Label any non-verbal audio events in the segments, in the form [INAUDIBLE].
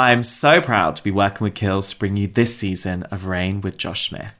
I'm so proud to be working with Kiehl's to bring you this season of Reign with Josh Smith.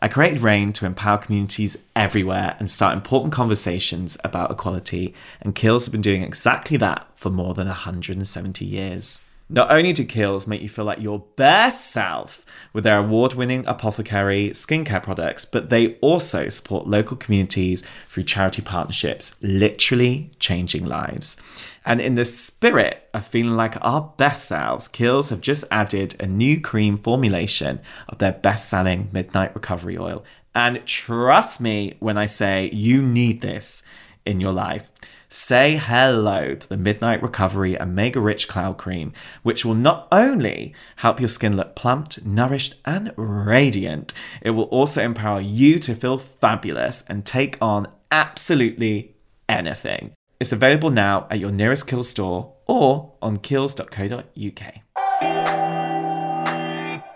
I created Reign to empower communities everywhere and start important conversations about equality, and Kiehl's have been doing exactly that for more than 170 years. Not only do Kiehl's make you feel like your best self with their award winning apothecary skincare products, but they also support local communities through charity partnerships, literally changing lives. And in the spirit of feeling like our best selves, Kiehl's have just added a new cream formulation of their best selling Midnight Recovery Oil. And trust me when I say you need this in your life. Say hello to the Midnight Recovery Omega Rich Cloud Cream, which will not only help your skin look plumped, nourished, and radiant, it will also empower you to feel fabulous and take on absolutely anything. It's available now at your nearest Kiehl's store or on kiehls.co.uk.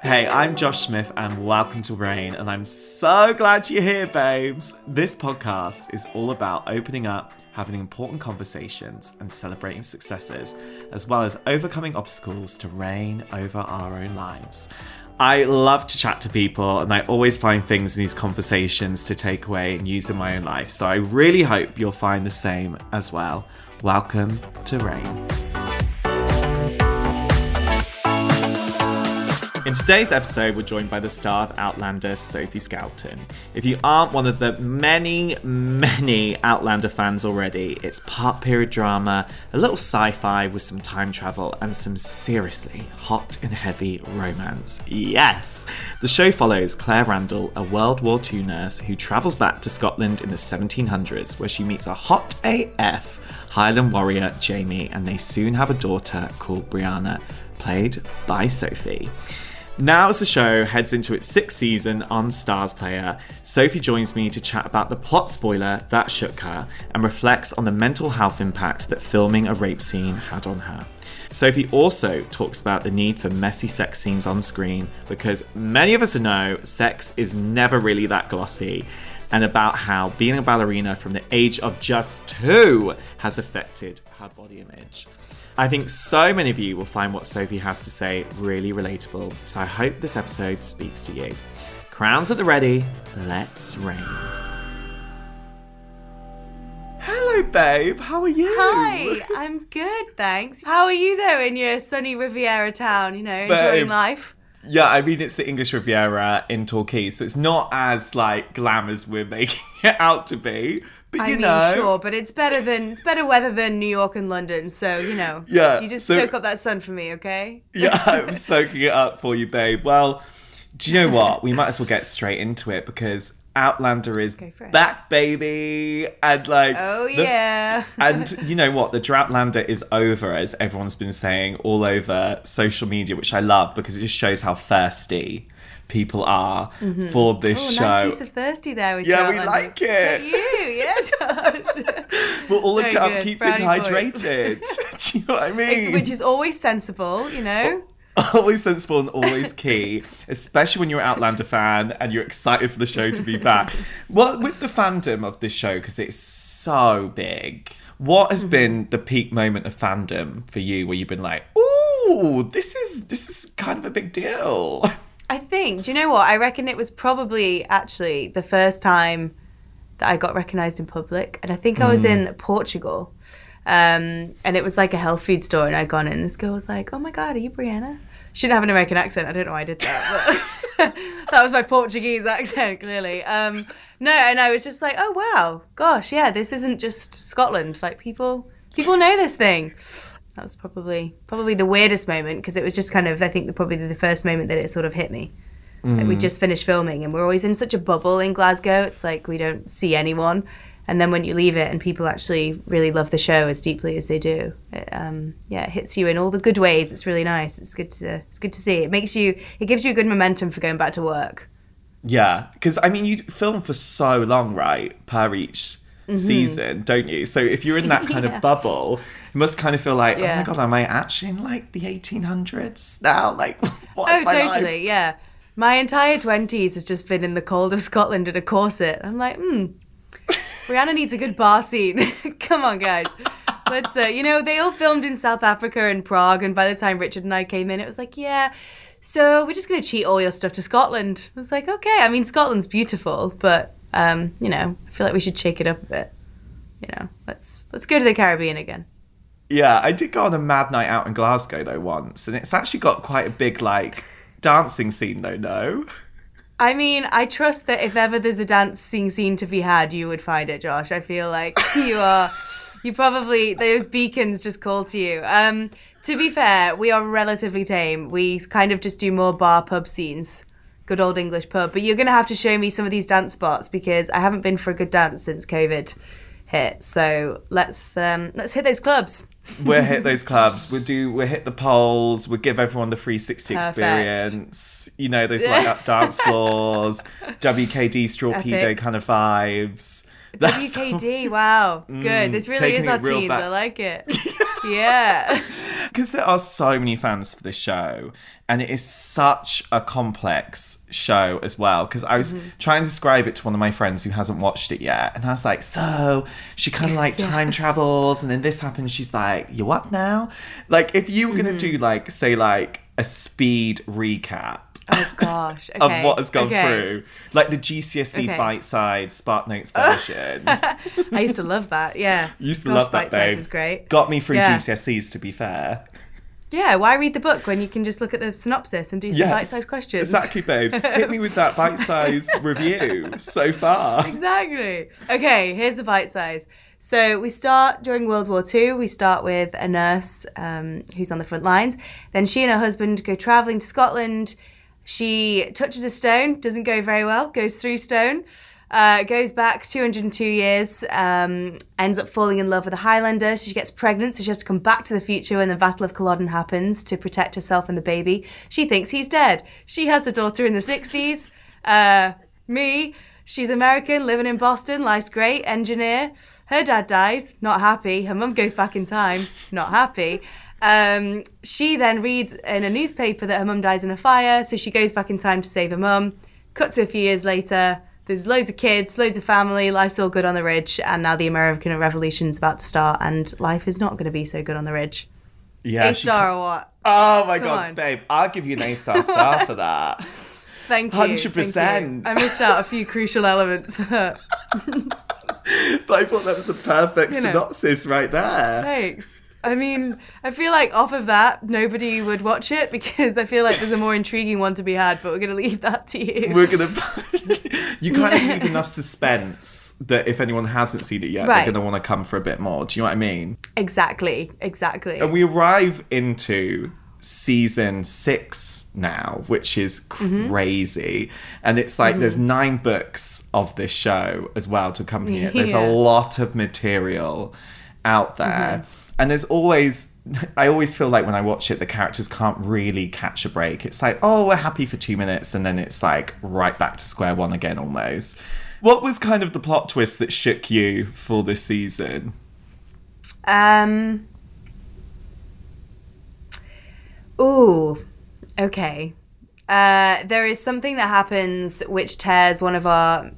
Hey, I'm Josh Smith and welcome to Reign, and I'm so glad you're here, babes. This podcast is all about opening up, having important conversations, and celebrating successes, as well as overcoming obstacles to reign over our own lives. I love to chat to people, and I always find things in these conversations to take away and use in my own life. So I really hope you'll find the same as well. Welcome to Reign. In today's episode, we're joined by the star of Outlander, Sophie Skelton. If you aren't one of the many, many Outlander fans already, it's part period drama, a little sci fi with some time travel, and some seriously hot and heavy romance. Yes! The show follows Claire Randall, a World War II nurse who travels back to Scotland in the 1700s, where she meets a hot AF Highland warrior Jamie, and they soon have a daughter called Brianna, played by Sophie. Now, as the show heads into its sixth season on Stars Player, Sophie joins me to chat about the plot spoiler that shook her and reflects on the mental health impact that filming a rape scene had on her. Sophie also talks about the need for messy sex scenes on screen because many of us know sex is never really that glossy, and about how being a ballerina from the age of just two has affected her body image. I think so many of you will find what Sophie has to say really relatable, so I hope this episode speaks to you. Crowns at the ready, let's reign. Hello, babe. How are you? Hi, I'm good, thanks. How are you though in your sunny Riviera town? You know, enjoying Babe. life. Yeah, I mean it's the English Riviera in Torquay, so it's not as like glam as we're making [LAUGHS] it out to be. But I you mean, know, sure, but it's better than it's better weather than New York and London. So you know, Yeah, you just so- soak up that sun for me, okay? [LAUGHS] yeah, I'm soaking it up for you, babe. Well, do you know what? We might as well get straight into it because Outlander is Go for it. back, baby, and like, Oh the- yeah. [LAUGHS] and you know what? The Droughtlander is over, as everyone's been saying all over social media, which I love because it just shows how thirsty people are mm-hmm. for this oh, show. nice use of thirsty there with Yeah, we Droughtlander. like it. you, yeah, [LAUGHS] Josh. We're all Very about good. keeping Brownie hydrated. [LAUGHS] [LAUGHS] Do you know what I mean? It's- Which is always sensible, you know. always sensible and always key, especially when you're an Outlander fan and you're excited for the show to be back. Well, with the fandom of this show, because it's so big, what has mm-hmm. been the peak moment of fandom for you where you've been like, ooh, this is this is kind of a big deal? I think. Do you know what? I reckon it was probably actually the first time that I got recognised in public, and I think I was in Portugal, um, and it was like a health food store, and I'd gone in. and This girl was like, "Oh my god, are you Brianna?" She didn't have an American accent. I don't know why I did that, but [LAUGHS] that was my Portuguese accent, clearly. Um, no, and I was just like, "Oh wow, gosh, yeah, this isn't just Scotland. Like people, people know this thing." That was probably probably the weirdest moment because it was just kind of I think the, probably the first moment that it sort of hit me. Like we just finished filming and we're always in such a bubble in Glasgow. It's like we don't see anyone, and then when you leave it and people actually really love the show as deeply as they do, it, um, yeah, it hits you in all the good ways. It's really nice. It's good to it's good to see. It makes you it gives you a good momentum for going back to work. Yeah, because I mean, you film for so long, right? Per each season, don't you? So if you're in that kind Mm-hmm. [LAUGHS] Yeah. of bubble, you must kind of feel like, oh my god, am I actually in like the 1800s now? [LAUGHS] Like, what Oh, my life? totally. Yeah. My entire 20s has just been in the cold of [LAUGHS] Scotland in a corset. I'm like, hmm, Brianna needs a good bar scene. Come on, guys. let's uh, you know they all filmed in South Africa and Prague, and by the time Richard and I came in, it was like, yeah. So we're just gonna cheat all your stuff to Scotland. I was like, okay. I mean, Scotland's beautiful, but um, you know, I feel like we should shake it up a bit. You know, let's let's go to the Caribbean again. Yeah, I did go on a mad night out in Glasgow though once, and it's actually got quite a big like dancing scene though. No. I mean, I trust that if ever there's a dancing scene to be had, you would find it, Josh. I feel like [LAUGHS] you are, you probably those beacons just call to you. Um, to be fair, we are relatively tame. We kind of just do more bar pub scenes, good old English pub. But you're gonna have to show me some of these dance spots because I haven't been for a good dance since COVID hit. So let's um, let's hit those clubs. we'll hit those clubs. We'll do. We'll hit the poles. We'll give everyone the 360 Perfect. experience. You know those light up dance [LAUGHS] floors, WKD strawpedo kind of vibes. That's- WKD, wow, good. This really Mm, is our teens. back. I like it. [LAUGHS] yeah. [LAUGHS] because there are so many fans for this show and it is such a complex show as well because i was Mm-hmm. trying to describe it to one of my friends who hasn't watched it yet and i was like so she kind of like time travels and then this happens she's like you what now like if you were Mm-hmm. gonna do like say like a speed recap Oh gosh. [LAUGHS] of what has gone okay. through like the gcse Okay. bite-sized spark notes [LAUGHS] version I used to love that. Yeah. [LAUGHS] used to Gosh, love that Bite Size was great. got me through Yeah. gcse's to be fair Yeah. Why read the book when you can just look at the synopsis and do some bite-sized questions? Exactly, babes. Hit me with that bite-sized review so far. Exactly. Okay, here's the bite size. So we start during World War II. We start with a nurse um, who's on the front lines. Then she and her husband go traveling to Scotland. She touches a stone, doesn't go very well, goes through stone, uh, goes back 202 years, um, ends up falling in love with a Highlander. She gets pregnant, so she has to come back to the future when the Battle of Culloden happens to protect herself and the baby. She thinks he's dead. She has a daughter in the 60s. Uh, me, she's American, living in Boston, life's great, engineer. Her dad dies, not happy. Her mum goes back in time, not happy. Um, she then reads in a newspaper that her mum dies in a fire, so she goes back in time to save her mum. Cut to a few years later, there's loads of kids, loads of family, life's all good on the ridge, and now the American Revolution's about to start, and life is not going to be so good on the ridge. Yeah, A star or what? Oh my Come god, on. babe! I'll give you an A star star for that. [LAUGHS] Thank you. 100%. thank you. I missed out a few crucial elements. [LAUGHS] [LAUGHS] But I thought that was the perfect You know. synopsis right there. Thanks. I mean, I feel like off of that, nobody would watch it because I feel like there's a more intriguing one to be had, but we're going to leave that to you. We're gonna. [LAUGHS] you kind of leave enough suspense that if anyone hasn't seen it yet, Right. they're gonna want to come for a bit more. Do you know what I mean? exactly, exactly. And we arrive into season six now, which is Mm-hmm. crazy. And it's like there's nine books of this show as well to accompany it. There's Yeah. a lot of material out there. Mm-hmm. And there's always, [LAUGHS] I always feel like when I watch it, the characters can't really catch a break. It's like, oh, we're happy for two minutes, and then it's like right back to square one again almost. What was kind of the plot twist that shook you for this season? Um. Ooh. Okay. Uh, there is something that happens which tears one of our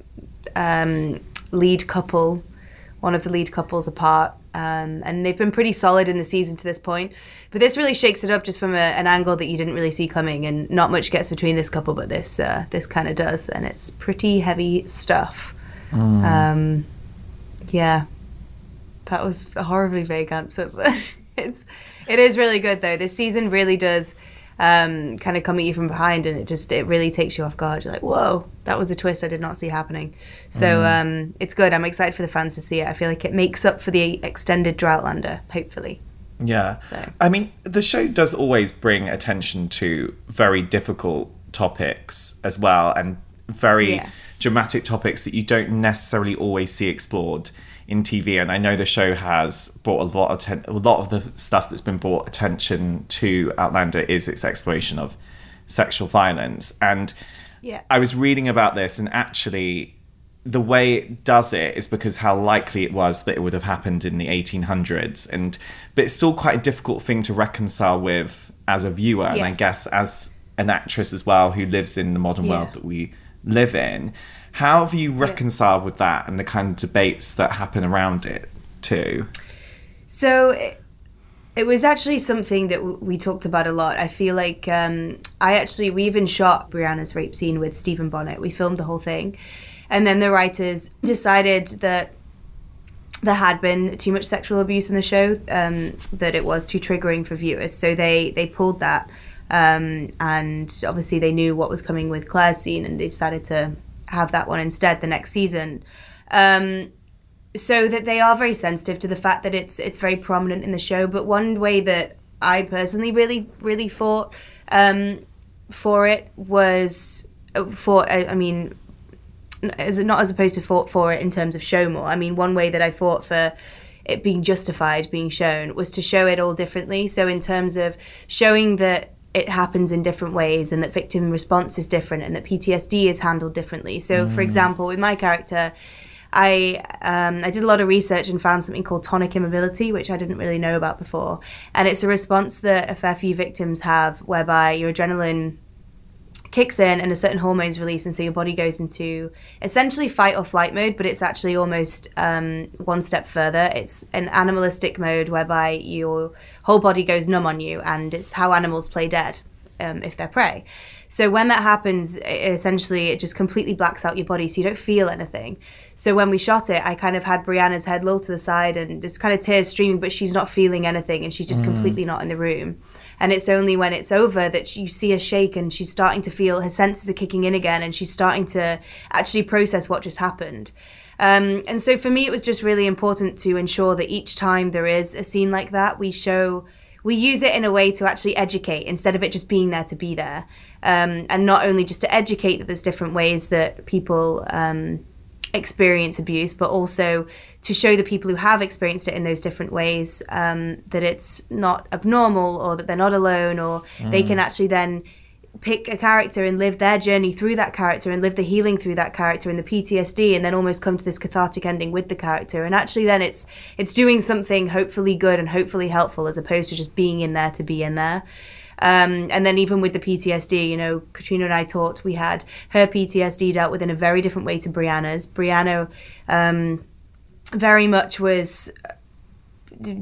um, lead couple, one of the lead couples apart. Um, and they've been pretty solid in the season to this point. But this really shakes it up just from a, an angle that you didn't really see coming, and not much gets between this couple, but this uh, this kind of does, and it's pretty heavy stuff. Um, yeah, that was a horribly vague answer, [LAUGHS] but it's it is really good though. This season really does um, kind of come at you from behind, and it just it really takes you off guard. You're like, whoa, that was a twist I did not see happening. So um, it's good. I'm excited for the fans to see it. I feel like it makes up for the extended Droughtlander, hopefully. Yeah. So- I mean, the show does always bring attention to very difficult topics as well and very Yeah. dramatic topics that you don't necessarily always see explored in TV. And I know the show has brought a lot of atten- a lot of the stuff that's been brought attention to Outlander is its exploration of sexual violence. And Yeah. I was reading about this, and actually, the way it does it is because how likely it was that it would have happened in the 1800s, and but it's still quite a difficult thing to reconcile with as a viewer, and I guess as an actress as well who lives in the modern Yeah. world that we live in. How have you reconciled with that and the kind of debates that happen around it too? So it, it was actually something that w- we talked about a lot. I feel like um, I actually we even shot Brianna's rape scene with Stephen Bonnet. We filmed the whole thing, and then the writers decided that there had been too much sexual abuse in the show, um, that it was too triggering for viewers. So they they pulled that, um, and obviously they knew what was coming with Claire's scene, and they decided to have that one instead the next season. Um, so that they are very sensitive to the fact that it's it's very prominent in the show. But one way that I personally really really fought um, for it was uh, for I, I mean as not as opposed to fought for it in terms of show more. I mean, one way that I fought for it being justified being shown was to show it all differently. So in terms of showing that it happens in different ways and that victim response is different and that PTSD is handled differently. So for example, with my character, I um, I did a lot of research and found something called tonic immobility, which I didn't really know about before, and it's a response that a fair few victims have, whereby your adrenaline kicks in and a certain hormones released and so your body goes into essentially fight or flight mode but it's actually almost um, one step further. It's an animalistic mode whereby your whole body goes numb on you and it's how animals play dead um, if they're prey. So when that happens it essentially it just completely blacks out your body so you don't feel anything. So when we shot it i kind of had brianna's head low to the side and just kind of tears streaming but she's not feeling anything and she's just completely not in the room and it's only when it's over that you see her shake and she's starting to feel her senses are kicking in again and she's starting to actually process what just happened. Um, and so for me it was just really important to ensure that each time there is a scene like that we show we use it in a way to actually educate instead of it just being there to be there. Um, and not only just to educate that there's different ways that people um, experience abuse, but also to show the people who have experienced it in those different ways um, that it's not abnormal or that they're not alone or they can actually then pick a character and live their journey through that character and live the healing through that character and the PTSD and then almost come to this cathartic ending with the character. And actually then it's it's doing something hopefully good and hopefully helpful as opposed to just being in there to be in there um, and then even with the PTSD, you know, Caitriona and I talked. We had her PTSD dealt with in a very different way to Brianna's. Brianna um, very much was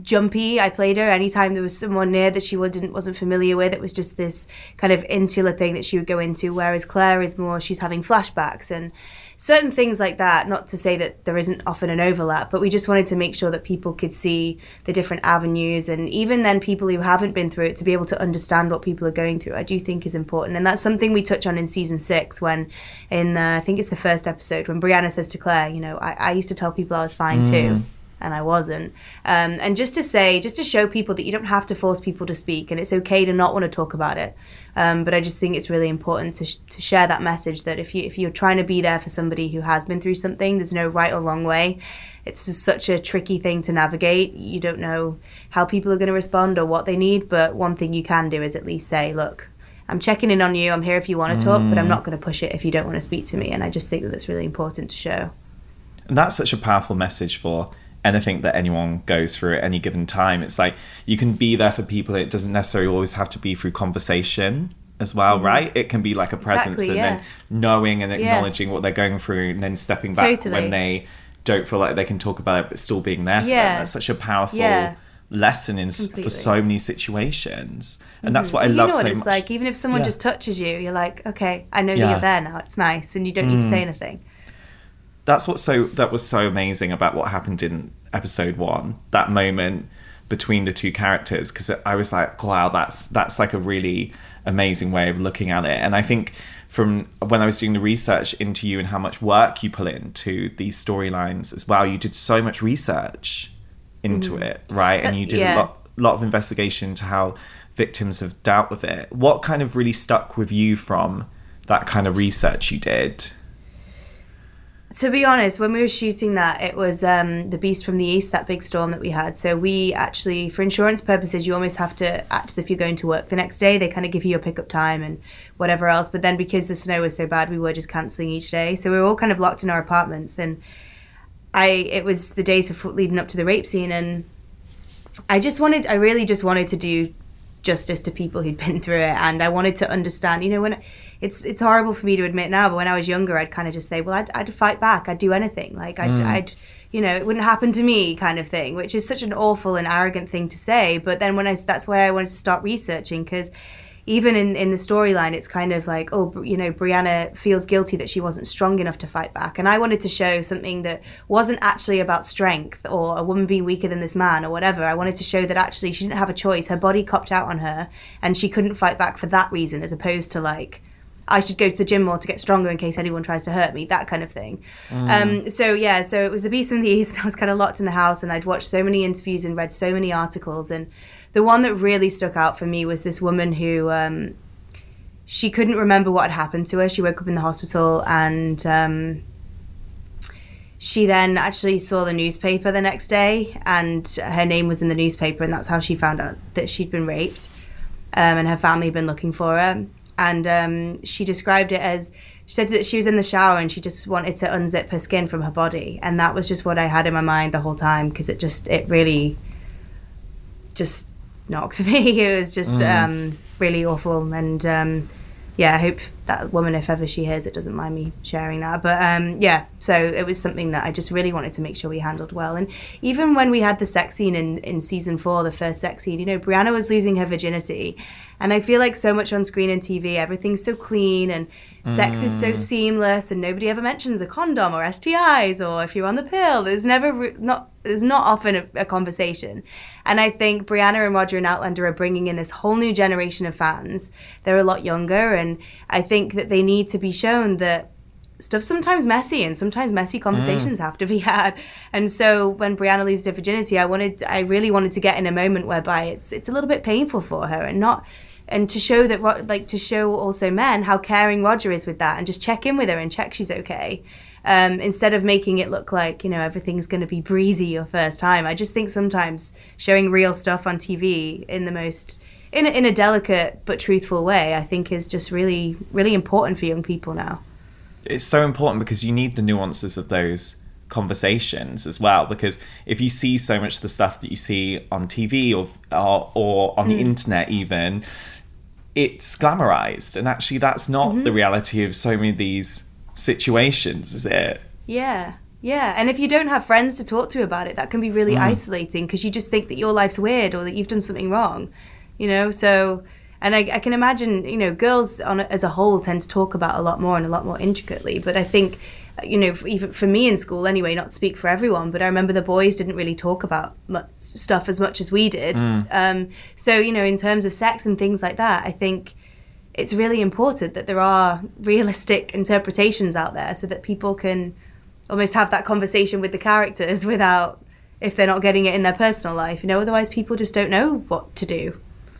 jumpy. I played her anytime there was someone near that she didn't wasn't familiar with. It was just this kind of insular thing that she would go into. Whereas Claire is more she's having flashbacks and certain things like that. Not to say that there isn't often an overlap, but we just wanted to make sure that people could see the different avenues and even then people who haven't been through it to be able to understand what people are going through. I do think is important, and that's something we touch on in season six when in uh, I think it's the first episode when Brianna says to Claire, you know, I, I used to tell people I was fine too and I wasn't. Um, and just to say, just to show people that you don't have to force people to speak, and it's okay to not want to talk about it. Um, but I just think it's really important to, sh- to share that message that if you if you're trying to be there for somebody who has been through something, there's no right or wrong way. It's just such a tricky thing to navigate. You don't know how people are going to respond or what they need. But one thing you can do is at least say, look. I'm checking in on you. I'm here if you want to talk, but I'm not going to push it if you don't want to speak to me. And I just think that that's really important to show. And that's such a powerful message for anything that anyone goes through at any given time. It's like you can be there for people. It doesn't necessarily always have to be through conversation as well, right? It can be like a presence Mm-hmm. Exactly, and yeah. then knowing and Yeah. acknowledging what they're going through and then stepping back Totally. when they don't feel like they can talk about it but still being there for them. Yeah. That's such a powerful Yeah. lesson in s- for so many situations. And that's what I you love know what so it's much. like. Even if someone Yeah. just touches you, you're like, okay, I know that Yeah. Mm. you're there now. It's nice, and you don't need to say anything. That's what's so that was so amazing about what happened in episode one that moment between the two characters because i was like wow that's that's like a really amazing way of looking at it. And i think from when i was doing the research into you and how much work you pull into these storylines as well you did so much research into it right? And Uh, you did yeah. a lot lot of investigation to how victims have dealt with it. What kind of really stuck with you from that kind of research you did To be honest, when we were shooting that, it was um, the Beast from the East, that big storm that we had. So we actually, for insurance purposes, you almost have to act as if you're going to work the next day. They kind of give you your pickup time and whatever else. But then because the snow was so bad, we were just cancelling each day. So we were all kind of locked in our apartments. And I, it was the days leading up to the rape scene, and I just wanted, I really just wanted to do justice to people who'd been through it, and I wanted to understand. You know, when it's it's horrible for me to admit now, but when I was younger, I'd kind of just say, well, I'd, I'd fight back, I'd do anything, like I'd, mm. I'd you know, it wouldn't happen to me kind of thing, which is such an awful and arrogant thing to say. But then when I, that's why I wanted to start researching because even in, in the storyline, it's kind of like, oh, you know, Brianna feels guilty that she wasn't strong enough to fight back. And I wanted to show something that wasn't actually about strength or a woman being weaker than this man or whatever. I wanted to show that actually she didn't have a choice. Her body copped out on her and she couldn't fight back for that reason, as opposed to like, I should go to the gym more to get stronger in case anyone tries to hurt me, that kind of thing. Mm. Um, so yeah, so it was the Beast from the East. [LAUGHS] I was kind of locked in the house, and I'd watched so many interviews and read so many articles. And the one that really stuck out for me was this woman who um, she couldn't remember what had happened to her. She woke up in the hospital, and um, she then actually saw the newspaper the next day, and her name was in the newspaper, and that's how she found out that she'd been raped. Um, and her family had been looking for her and um, she described it as she said that she was in the shower and she just wanted to unzip her skin from her body. And that was just what i had in my mind the whole time because it just it really just knocked [LAUGHS] me. It was just mm. um, really awful. And um, yeah i hope that woman if ever she hears it doesn't mind me sharing that but um, yeah so it was something that i just really wanted to make sure we handled well and even when we had the sex scene in, in season four the first sex scene you know brianna was losing her virginity and I feel like so much on screen and TV, everything's so clean and sex is so mm. seamless, and nobody ever mentions a condom or STIs or if you're on the pill. There's never re- not there's not often a, a, conversation. And I think Brianna and Roger and Outlander are bringing in this whole new generation of fans. They're a lot younger, and I think that they need to be shown that stuff's sometimes messy and sometimes messy conversations mm. have to be [LAUGHS] had. And so when Brianna loses her virginity, I wanted I really wanted to get in a moment whereby it's it's a little bit painful for her and not and to show that what like to show also men how caring Roger is with that and just check in with her and check she's okay. Um, instead of making it look like you know everything's going to be breezy your first time, I just think sometimes showing real stuff on TV in the most in a, in a delicate but truthful way, I think is just really really important for young people now. It's so important because you need the nuances of those conversations as well because if you see so much of the stuff that you see on TV or or, or on mm. the internet even it's glamorized and actually that's not mm-hmm. the reality of so many of these situations is it yeah yeah and if you don't have friends to talk to about it that can be really mm. isolating because you just think that your life's weird or that you've done something wrong you know so and I, I can imagine you know girls on as a whole tend to talk about a lot more and a lot more intricately but i think you know, even for me in school anyway, not speak for everyone, but I remember the boys didn't really talk about much stuff as much as we did. Mm. Um, so, you know, in terms of sex and things like that, I think it's really important that there are realistic interpretations out there so that people can almost have that conversation with the characters [LAUGHS] without, if they're not getting it in their personal life, you know, otherwise people just don't know what to do.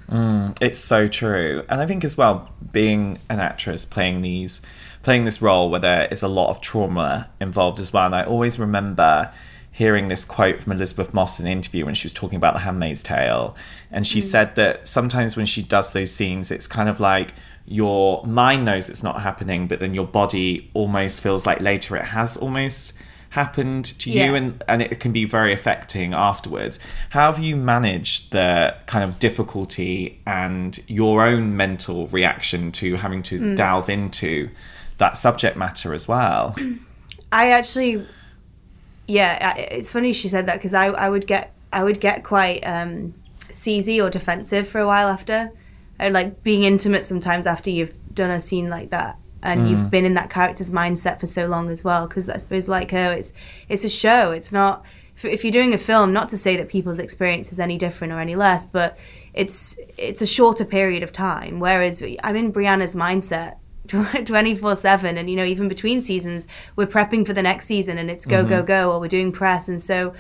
Mm, it's so true. And I think as well, being an actress playing these playing this role where there is a lot of trauma involved as well. And I always remember hearing this quote from Elisabeth Moss in an interview when she was talking about The Handmaid's Tale. And she mm. said that sometimes when she does those scenes, it's kind of like your mind knows it's not happening, but then your body almost feels like later it has almost happened to you and, and it can be very affecting afterwards. How have you managed the kind of difficulty and your own mental reaction to having to mm. delve into that subject matter as well. I actually, yeah, it's funny she said that because I, I would get I would get quite um, seasy or defensive for a while after, like being intimate sometimes after you've done a scene like that and mm. you've been in that character's mindset for so long as well. Because I suppose like her, it's it's a show. It's not if you're doing a film. Not to say that people's experience is any different or any less, but it's it's a shorter period of time. Whereas I'm in Brianna's mindset [LAUGHS] 24 7 and you know even between seasons we're prepping for the next season and it's go mm-hmm. go go or we're doing press and so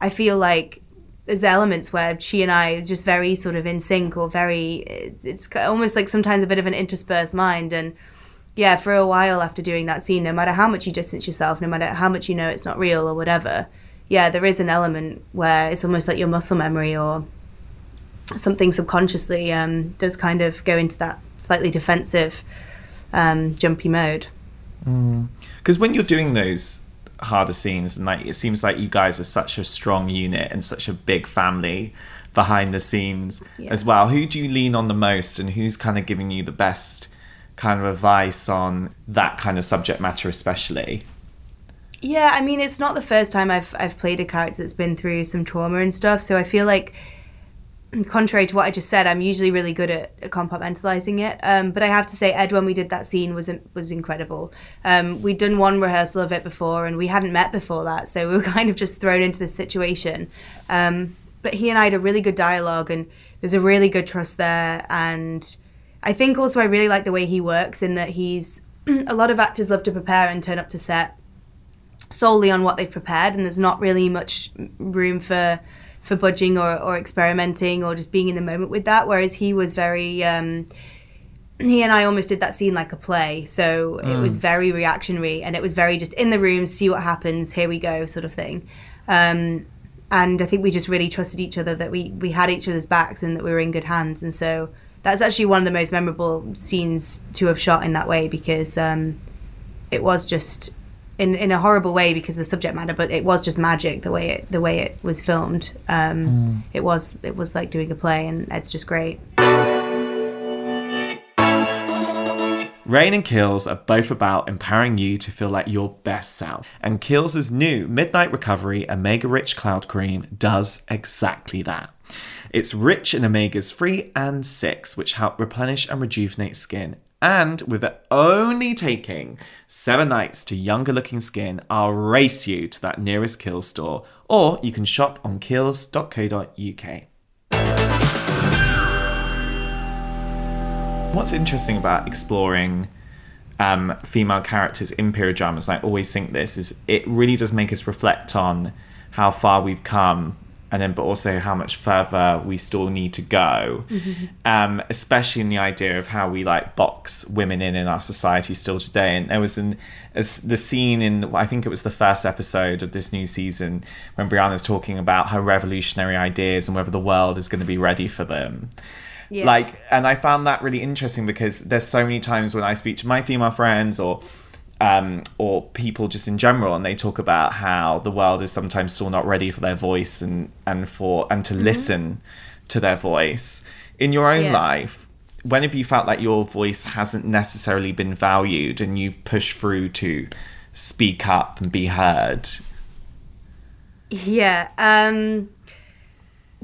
i feel like there's elements where she and i are just very sort of in sync or very it's almost like sometimes a bit of an interspersed mind and yeah for a while after doing that scene no matter how much you distance yourself no matter how much you know it's not real or whatever yeah there is an element where it's almost like your muscle memory or something subconsciously um, does kind of go into that slightly defensive um, jumpy mode. Because mm. when you're doing those harder scenes, and like it seems like you guys are such a strong unit and such a big family behind the scenes yeah. as well. Who do you lean on the most, and who's kind of giving you the best kind of advice on that kind of subject matter, especially? Yeah, I mean, it's not the first time I've I've played a character that's been through some trauma and stuff. So I feel like, contrary to what I just said, I'm usually really good at, at compartmentalizing it. Um, but I have to say, Ed, when we did that scene, was was incredible. Um, we'd done one rehearsal of it before, and we hadn't met before that, so we were [LAUGHS] kind of just thrown into the situation. Um, but he and I had a really good dialogue, and there's a really good trust there. And I think also I really like the way he works in that he's [CLEARS THROAT] a lot of actors love to prepare and turn up to set solely on what they've prepared, and there's not really much room for for budging or, or experimenting or just being in the moment with that. Whereas he was very. Um, he and I almost did that scene like a play, so it was very reactionary, and it was very just in the room, see what happens, here we go, sort of thing. Um, and I think we just really trusted each other that we we had each other's backs and that we were in good hands, and so that's actually one of the most memorable scenes to have shot in that way because um, it was just in in a horrible way because of the subject matter, but it was just magic the way it the way it was filmed. Um, It was it was like doing a play, and it's just great. Reign and Kiehl's are both about empowering you to feel like your best self. And Kiehl's' new Midnight Recovery Omega Rich Cloud Cream does exactly that. It's rich in omegas 3 and 6, which help replenish and rejuvenate skin. And with it only taking seven nights to younger looking skin, I'll race you to that nearest Kiehl's store, or you can shop on kiehls.co.uk. What's interesting about exploring um, female characters in period dramas, and I always think this, is it really does make us reflect on how far we've come and then but also how much further we still need to go. Um, especially in the idea of how we like box women in in our society still today. And there was an the scene in i think it was the first episode of this new season when brianna's talking about her revolutionary ideas and whether the world is going to be ready for them. Yeah. like and i found that really interesting because there's so many times when i speak to my female friends or um, or people just in general, and they talk about how the world is sometimes still not ready for their voice and and for and to listen to their voice. In your own Yeah. life, when have you felt like your voice hasn't necessarily been valued and you've pushed through to speak up and be heard? Yeah. Um,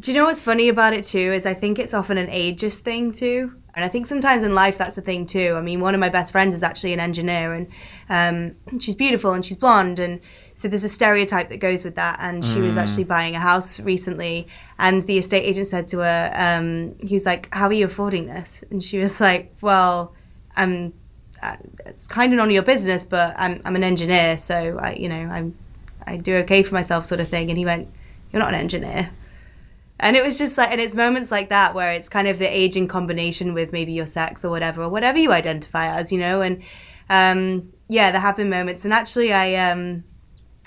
do you know what's funny about it too? Is I think it's often an ageist thing too. And I think sometimes in life that's the thing too. I mean, one of my best friends is actually an engineer and um, she's beautiful and she's blonde. And so there's a stereotype that goes with that. And she was actually buying a house recently. And the estate agent said to her, um, he was like, How are you affording this? And she was like, Well, I'm. Uh, it's kind of none of your business, but I'm I'm an engineer, so I, you know, I'm I do okay for myself, sort of thing. And he went, You're not an engineer. And it was just like, and it's moments like that where it's kind of the age in combination with maybe your sex or whatever, or whatever you identify as, you know. And um, yeah, there have been moments. And actually, I um,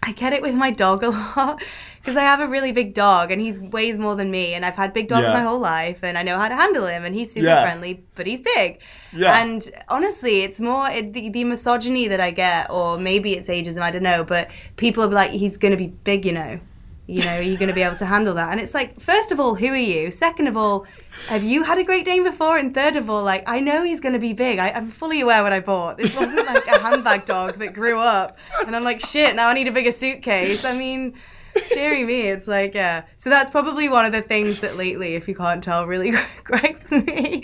I get it with my dog [LAUGHS] a lot because I have a really big dog and he weighs more than me. And I've had big dogs Yeah. my whole life and I know how to handle him. And he's super Yeah. friendly, but he's big. Yeah. And honestly, it's more it, the, the misogyny that I get, or maybe it's ageism, I don't know. But people are like, he's going to be big, you know. You know, are you going to be able to handle that? And it's like, first of all, who are you? Second of all, have you had a Great Dane before? And third of all, like, I know he's going to be big. I, I'm fully aware what I bought. This wasn't like a handbag dog that grew up. And I'm like, shit, now I need a bigger suitcase. I mean, dearie me, it's like, yeah. So that's probably one of the things that lately, if you can't tell, really [LAUGHS] gripes me.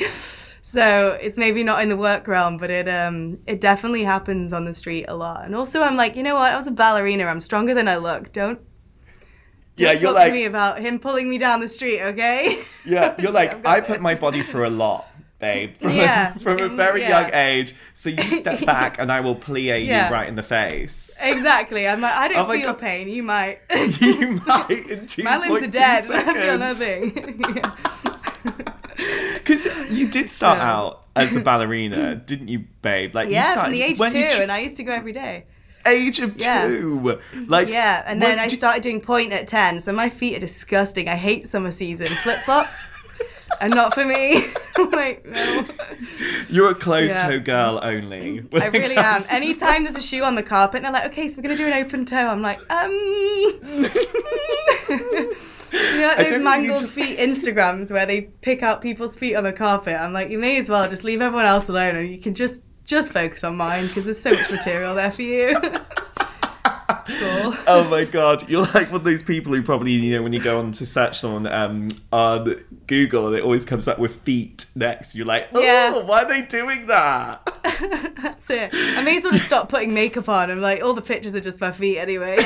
So it's maybe not in the work realm, but it um it definitely happens on the street a lot. And also, I'm like, you know what? I was a ballerina. I'm stronger than I look. Don't Yeah, you're like, to me about him pulling me down the street, okay? yeah, you're [LAUGHS] like, I've I put my body through a lot, babe, [LAUGHS] from, Yeah. a, from a very yeah. young age. So you [LAUGHS] step back and I will plie Yeah. you right in the face. exactly. I'm like, I oh don't Oh feel God. pain. You might. you might in two My limbs are dead. I feel nothing. Because you did start Yeah. out as a ballerina, didn't you, babe? Like you started from the age two, and I used to go every day. Age of Yeah. two. Like Yeah, and then I started doing pointe at 10, so my feet are disgusting. I hate summer season. Flip flops [LAUGHS] are not for me. [LAUGHS] Like, no. You're a closed Yeah. toe girl only. I [LAUGHS] really am. Anytime there's a shoe on the carpet and they're like, okay, so we're going to do an open toe, I'm like, um. you know, like those mangled to- feet Instagrams where they pick out people's feet on the carpet. I'm like, you may as well just leave everyone else alone and you can just just focus on mine because there's so much material there for you. [LAUGHS] cool. oh my god, you're like one of those people who probably you know when you go on to search on um on Google and it always comes up with feet next. You're like, oh, Yeah. why are they doing that? [LAUGHS] That's it. I may as well just stop putting makeup on. I'm like, all the pictures are just my feet anyway. [LAUGHS]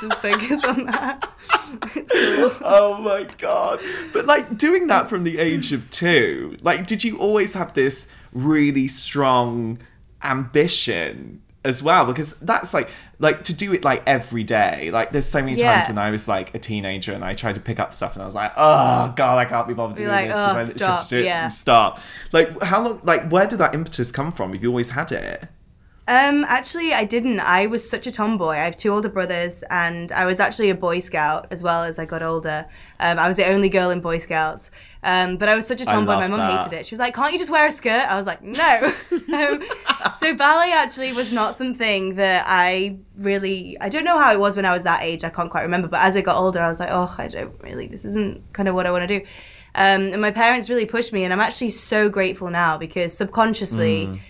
Just focus on that. [LAUGHS] It's cool. oh my god! But like doing that from the age of two, like, did you always have this really strong ambition? As well, because that's like like to do it like every day. Like there's so many times when I was like a teenager and I tried to pick up stuff and I was like, oh god, I can't be bothered doing like, this "Oh, I literally have to stop," do it yeah. and stop. Like how long? Like where did that impetus come from? Have you always had it? Um, actually, I didn't. I was such a tomboy. I have two older brothers, and I was actually a Boy Scout as well as I got older. Um, I was the only girl in Boy Scouts. Um, but I was such a tomboy. My mum that. hated it. She was like, "Can't you just wear a skirt?" I was like, "No." [LAUGHS] um, so ballet actually was not something that I really. I don't know how it was when I was that age. I can't quite remember. But as I got older, I was like, "Oh, I don't really. This isn't kind of what I want to do." Um, and my parents really pushed me, and I'm actually so grateful now because subconsciously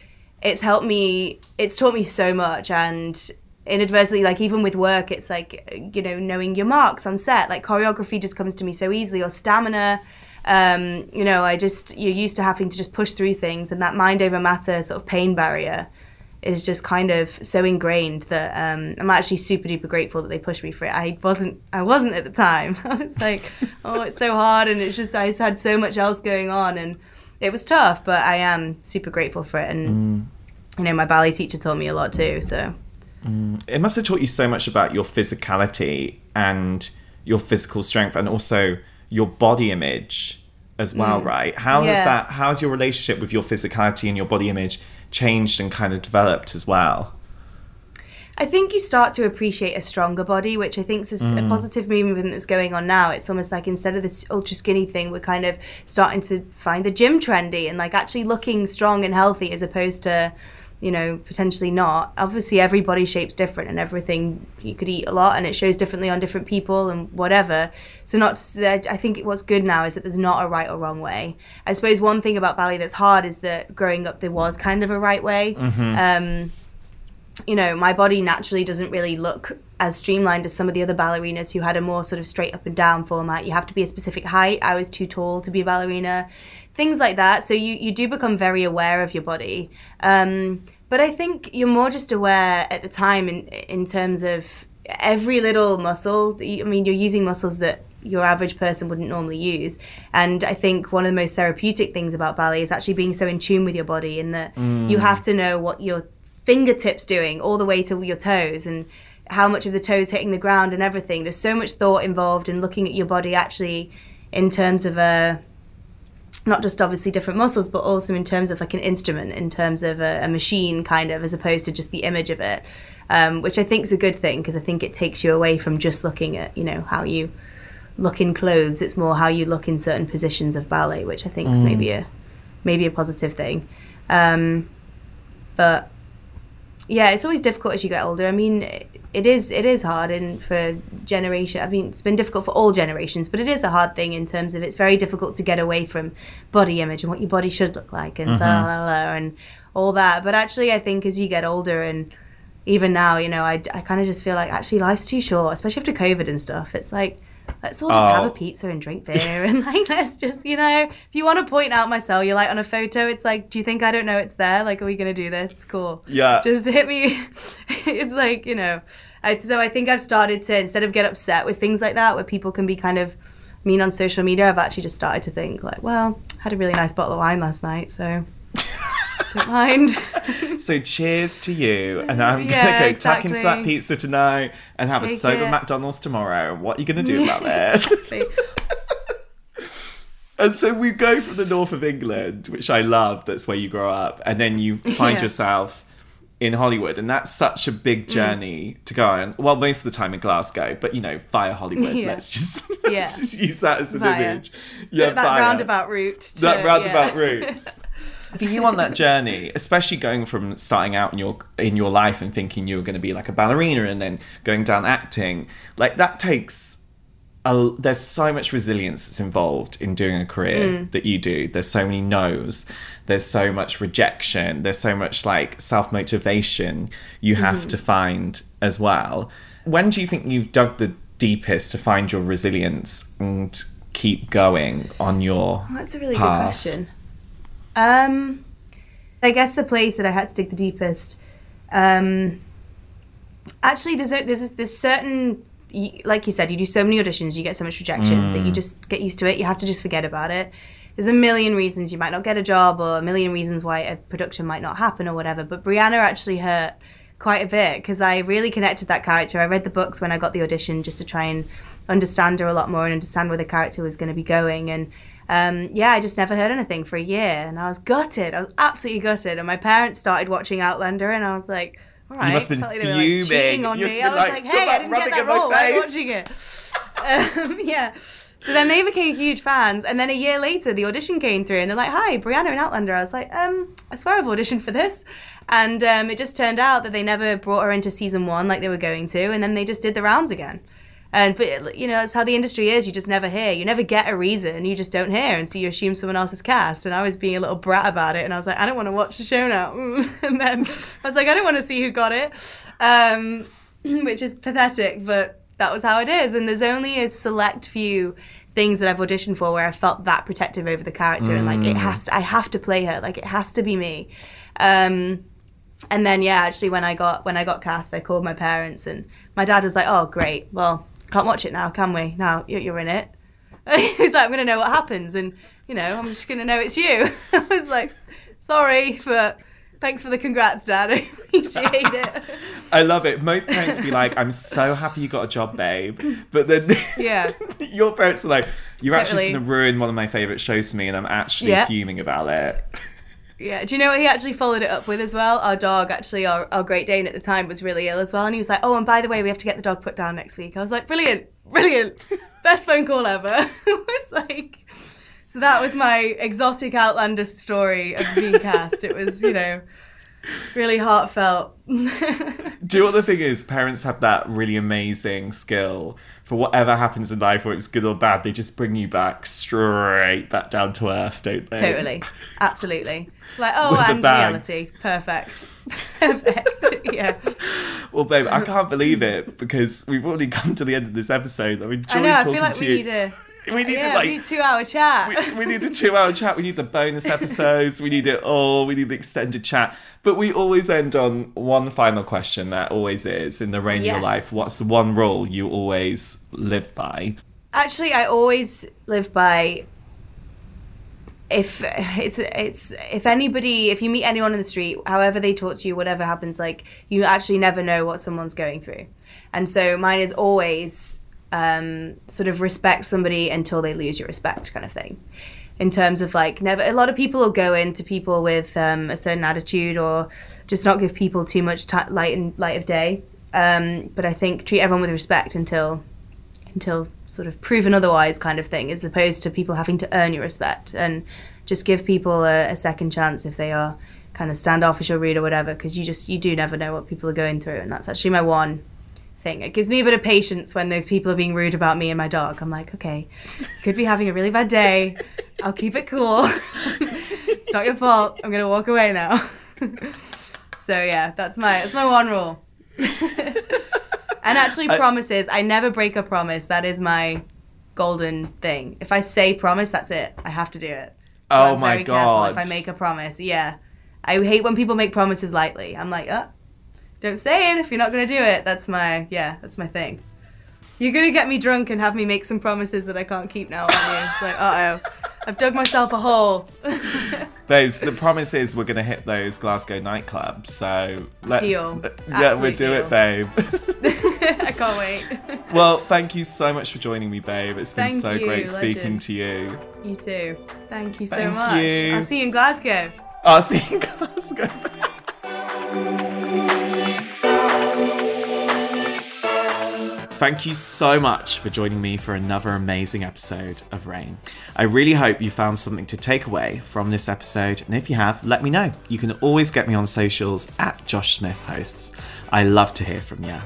it's helped me it's taught me so much and inadvertently like even with work it's like you know knowing your marks on set like choreography just comes to me so easily or stamina um you know i just you're used to having to just push through things and that mind over matter sort of pain barrier is just kind of so ingrained that um, I'm actually super duper grateful that they pushed me for it. I wasn't I wasn't at the time. [LAUGHS] I was like, oh, it's so hard, and it's just I just had so much else going on, and it was tough. But I am super grateful for it, and you know, my ballet teacher taught me a lot too. So it must have taught you so much about your physicality and your physical strength and also your body image as well mm. right how has Yeah. that how's your relationship with your physicality and your body image changed and kind of developed as well I think you start to appreciate a stronger body, which I think is a mm. positive movement that's going on now. It's almost like instead of this ultra skinny thing, we're kind of starting to find the gym trendy and like actually looking strong and healthy as opposed to, you know, potentially not. Obviously, every body shape's different and everything you could eat a lot and it shows differently on different people and whatever. So, not to say, I think what's good now is that there's not a right or wrong way. I suppose one thing about ballet that's hard is that growing up there was kind of a right way. Um, you know, my body naturally doesn't really look as streamlined as some of the other ballerinas who had a more sort of straight up and down format. You have to be a specific height. I was too tall to be a ballerina, things like that. So you, you do become very aware of your body. Um, but I think you're more just aware at the time in, in terms of every little muscle. I mean, you're using muscles that your average person wouldn't normally use. And I think one of the most therapeutic things about ballet is actually being so in tune with your body in that you have to know what your fingertips doing all the way to your toes and how much of the toes hitting the ground and everything. There's so much thought involved in looking at your body actually in terms of a not just obviously different muscles, but also in terms of like an instrument, in terms of a, a machine, kind of, as opposed to just the image of it, um, which I think is a good thing because I think it takes you away from just looking at you know how you look in clothes. It's more how you look in certain positions of ballet, which I think is maybe a maybe a positive thing. Um, but yeah, it's always difficult as you get older. I mean, it is it is hard and for generation. I mean, it's been difficult for all generations, but it is a hard thing in terms of it's very difficult to get away from body image and what your body should look like and blah, mm-hmm. blah, blah, and all that. But actually, I think as you get older and even now, you know, I, I kind of just feel like actually life's too short, especially after COVID and stuff. It's like let's all just have Oh. a pizza and drink beer and like [LAUGHS] let's just you know if you want to point out my cellulite on a photo it's like do you think i don't know it's there like are we gonna do this it's cool Yeah. just hit me [LAUGHS] it's like you know I, so i think i've started to instead of get upset with things like that where people can be kind of mean on social media i've actually just started to think like well I had a really nice bottle of wine last night so don't mind [LAUGHS] So cheers to you, and I'm Yeah, gonna go tuck into that pizza tonight and have a sober it. McDonald's tomorrow. What are you gonna do about [LAUGHS] it? Exactly. [LAUGHS] and so we go from the north of England, which I love. That's where you grow up, and then you find Yeah. yourself in Hollywood, and that's such a big mm. journey to go on. Well, most of the time in Glasgow, but you know, via Hollywood. Yeah. Let's just Yeah. let's just use that as an Via. image. Yeah, that via. roundabout route to- that roundabout route. For you on that journey, especially going from starting out in your in your life and thinking you were going to be like a ballerina and then going down acting, like that takes a, there's so much resilience that's involved in doing a career mm. that you do. There's so many no's. There's so much rejection. There's so much like self motivation you have mm-hmm. to find as well. When do you think you've dug the deepest to find your resilience and keep going on your? That's a really path? good question. Um, I guess the place that I had to dig the deepest. Um, actually, there's a, there's there's certain like you said, you do so many auditions, you get so much rejection that you just get used to it. You have to just forget about it. There's a million reasons you might not get a job, or a million reasons why a production might not happen, or whatever. But Brianna actually hurt quite a bit because I really connected that character. I read the books when I got the audition just to try and understand her a lot more and understand where the character was going to be going. And um, yeah, I just never heard anything for a year, and I was gutted. I was absolutely gutted. And my parents started watching Outlander, and I was like, "All right." You must have been felt like they were, like, cheating on You me. I was like, like, "Hey, I didn't get that role. Why are watching it?" um, [LAUGHS] yeah. So then they became huge fans, and then a year later, the audition came through, and they're like, "Hi, Brianna in Outlander." I was like, "Um, I swear I've auditioned for this," and um, it just turned out that they never brought her into season one like they were going to, and then they just did the rounds again. And but you know that's how the industry is. You just never hear. You never get a reason. You just don't hear, and so you assume someone else is cast. And I was being a little brat about it, and I was like, I don't want to watch the show now. [LAUGHS] and then I was like, I don't want to see who got it, um, [CLEARS THROAT] which is pathetic, but that was how it is. And there's only a select few things that I've auditioned for where I felt that protective over the character, and like it has to, I have to play her, like it has to be me. Um, and then yeah, actually when I got when I got cast, I called my parents, and my dad was like, "Oh, great. Well, can't watch it now, can we? Now you- you're in it." [LAUGHS] He's like, "I'm gonna know what happens, and you know, I'm just gonna know it's you." [LAUGHS] I was like, "Sorry, but thanks for the congrats, Dad. [LAUGHS] I appreciate it." I love it. Most parents be like, "I'm so happy you got a job, babe," but then Yeah. your parents are like, "You're actually going to ruin one of my favorite shows for me," and I'm actually Yeah. fuming about it. Yeah. Do you know what he actually followed it up with as well? Our dog, actually, our, our Great Dane at the time was really ill as well. And he was like, oh, and by the way, we have to get the dog put down next week. I was like, brilliant, brilliant. [LAUGHS] Best phone call ever. [LAUGHS] it was like, so that was my exotic Outlander story of being [LAUGHS] cast. It was, you know, really heartfelt. Do you know what the thing is? Parents have that really amazing skill for whatever happens in life, whether it's good or bad. They just bring you back straight back down to earth, don't they? totally. Absolutely. Like, oh, [LAUGHS] and bang. reality. Perfect. [LAUGHS] Perfect. yeah. Well, babe, I can't believe it because we've already come to the end of this episode. I've enjoyed I know. I feel like to we you. need a. we need yeah, to like need two-hour chat. we, we need a two hour chat. We need the bonus episodes. We need it all. We need the extended chat. But we always end on one final question that always is in the reign of your life. What's one rule you always live by? Actually, I always live by if it's it's if anybody if you meet anyone in the street, however they talk to you, whatever happens, like you actually never know what someone's going through, and so mine is always um, sort of respect somebody until they lose your respect, kind of thing. In terms of like never, a lot of people will go into people with um, a certain attitude or just not give people too much ti light and light of day. Um, but I think treat everyone with respect until until sort of proven otherwise kind of thing, as opposed to people having to earn your respect and just give people a, a second chance if they are kind of standoffish or rude or whatever, because you just you do never know what people are going through, and that's actually my one thing. It gives me a bit of patience when those people are being rude about me and my dog. I'm like, okay, you could be having a really bad day. I'll keep it cool. [LAUGHS] it's not your fault. I'm gonna walk away now. [LAUGHS] so yeah, that's my that's my one rule. [LAUGHS] and actually, promises. I never break a promise. That is my golden thing. If I say promise, that's it. I have to do it. So Oh I'm my very careful if I make a promise. Yeah, I hate when people make promises lightly. I'm like, uh, don't say it if you're not gonna do it. That's my yeah, that's my thing. You're gonna get me drunk and have me make some promises that I can't keep now, aren't you? It's like, uh oh, I've dug myself a hole. [LAUGHS] Those the promise is we're gonna hit those Glasgow nightclubs. So let's Deal. yeah, we'll do it, babe. [LAUGHS] I can't wait. [LAUGHS] well, thank you so much for joining me, babe. It's been Thank so you, great speaking legend. to you. You too. Thank you so Thank much. you. I'll see you in Glasgow. I'll see you in Glasgow. Thank you so much for joining me for another amazing episode of Reign. I really hope you found something to take away from this episode, and if you have, let me know. You can always get me on socials at Josh Smith Hosts. I love to hear from you.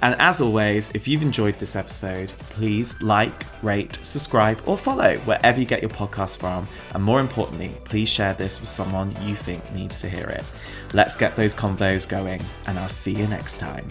And as always, if you've enjoyed this episode, please like, rate, subscribe, or follow wherever you get your podcast from. And more importantly, please share this with someone you think needs to hear it. Let's get those convos going, and I'll see you next time.